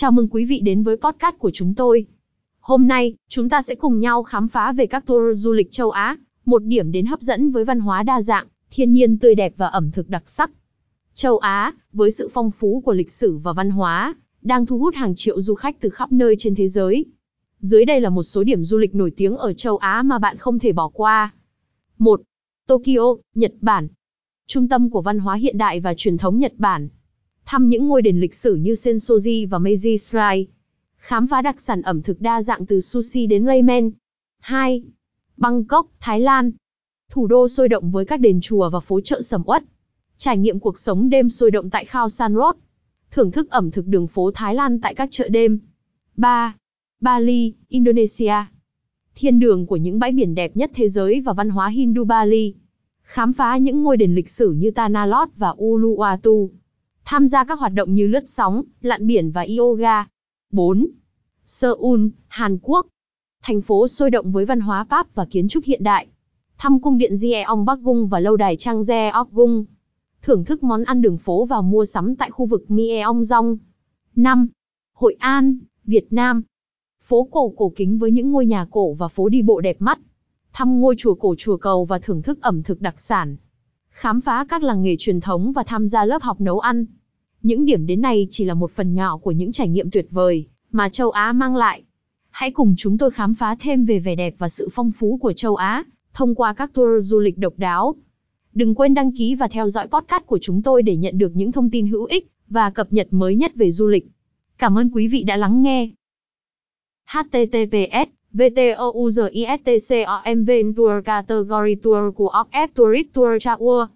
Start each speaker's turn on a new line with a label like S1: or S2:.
S1: Chào mừng quý vị đến với podcast của chúng tôi. Hôm nay, chúng ta sẽ cùng nhau khám phá về các tour du lịch châu Á, một điểm đến hấp dẫn với văn hóa đa dạng, thiên nhiên tươi đẹp và ẩm thực đặc sắc. Châu Á, với sự phong phú của lịch sử và văn hóa, đang thu hút hàng triệu du khách từ khắp nơi trên thế giới. Dưới đây là một số điểm du lịch nổi tiếng ở châu Á mà bạn không thể bỏ qua. 1. Tokyo, Nhật Bản. Trung tâm của văn hóa hiện đại và truyền thống Nhật Bản. Thăm những ngôi đền lịch sử như Sensoji và Meiji Shrine. Khám phá đặc sản ẩm thực đa dạng từ sushi đến ramen. 2. Bangkok, Thái Lan. Thủ đô sôi động với các đền chùa và phố chợ sầm uất. Trải nghiệm cuộc sống đêm sôi động tại Khao San Road. Thưởng thức ẩm thực đường phố Thái Lan tại các chợ đêm. 3. Bali, Indonesia. Thiên đường của những bãi biển đẹp nhất thế giới và văn hóa Hindu Bali. Khám phá những ngôi đền lịch sử như Tanah Lot và Uluwatu. Tham gia các hoạt động như lướt sóng, lặn biển và yoga. 4. Seoul, Hàn Quốc. Thành phố sôi động với văn hóa Pháp và kiến trúc hiện đại. Thăm cung điện Jeong Bắc Gung và lâu đài Trang Jeokgung. Thưởng thức món ăn đường phố và mua sắm tại khu vực Myeongdong. 5. Hội An, Việt Nam. Phố cổ cổ kính với những ngôi nhà cổ và phố đi bộ đẹp mắt. Thăm ngôi chùa cổ chùa cầu và thưởng thức ẩm thực đặc sản. Khám phá các làng nghề truyền thống và tham gia lớp học nấu ăn. Những điểm đến này chỉ là một phần nhỏ của những trải nghiệm tuyệt vời mà châu Á mang lại. Hãy cùng chúng tôi khám phá thêm về vẻ đẹp và sự phong phú của châu Á thông qua các tour du lịch độc đáo. Đừng quên đăng ký và theo dõi podcast của chúng tôi để nhận được những thông tin hữu ích và cập nhật mới nhất về du lịch. Cảm ơn quý vị đã lắng nghe. https VTOUZISTCOM Tour Category Tour của Off Tourist Tour Tour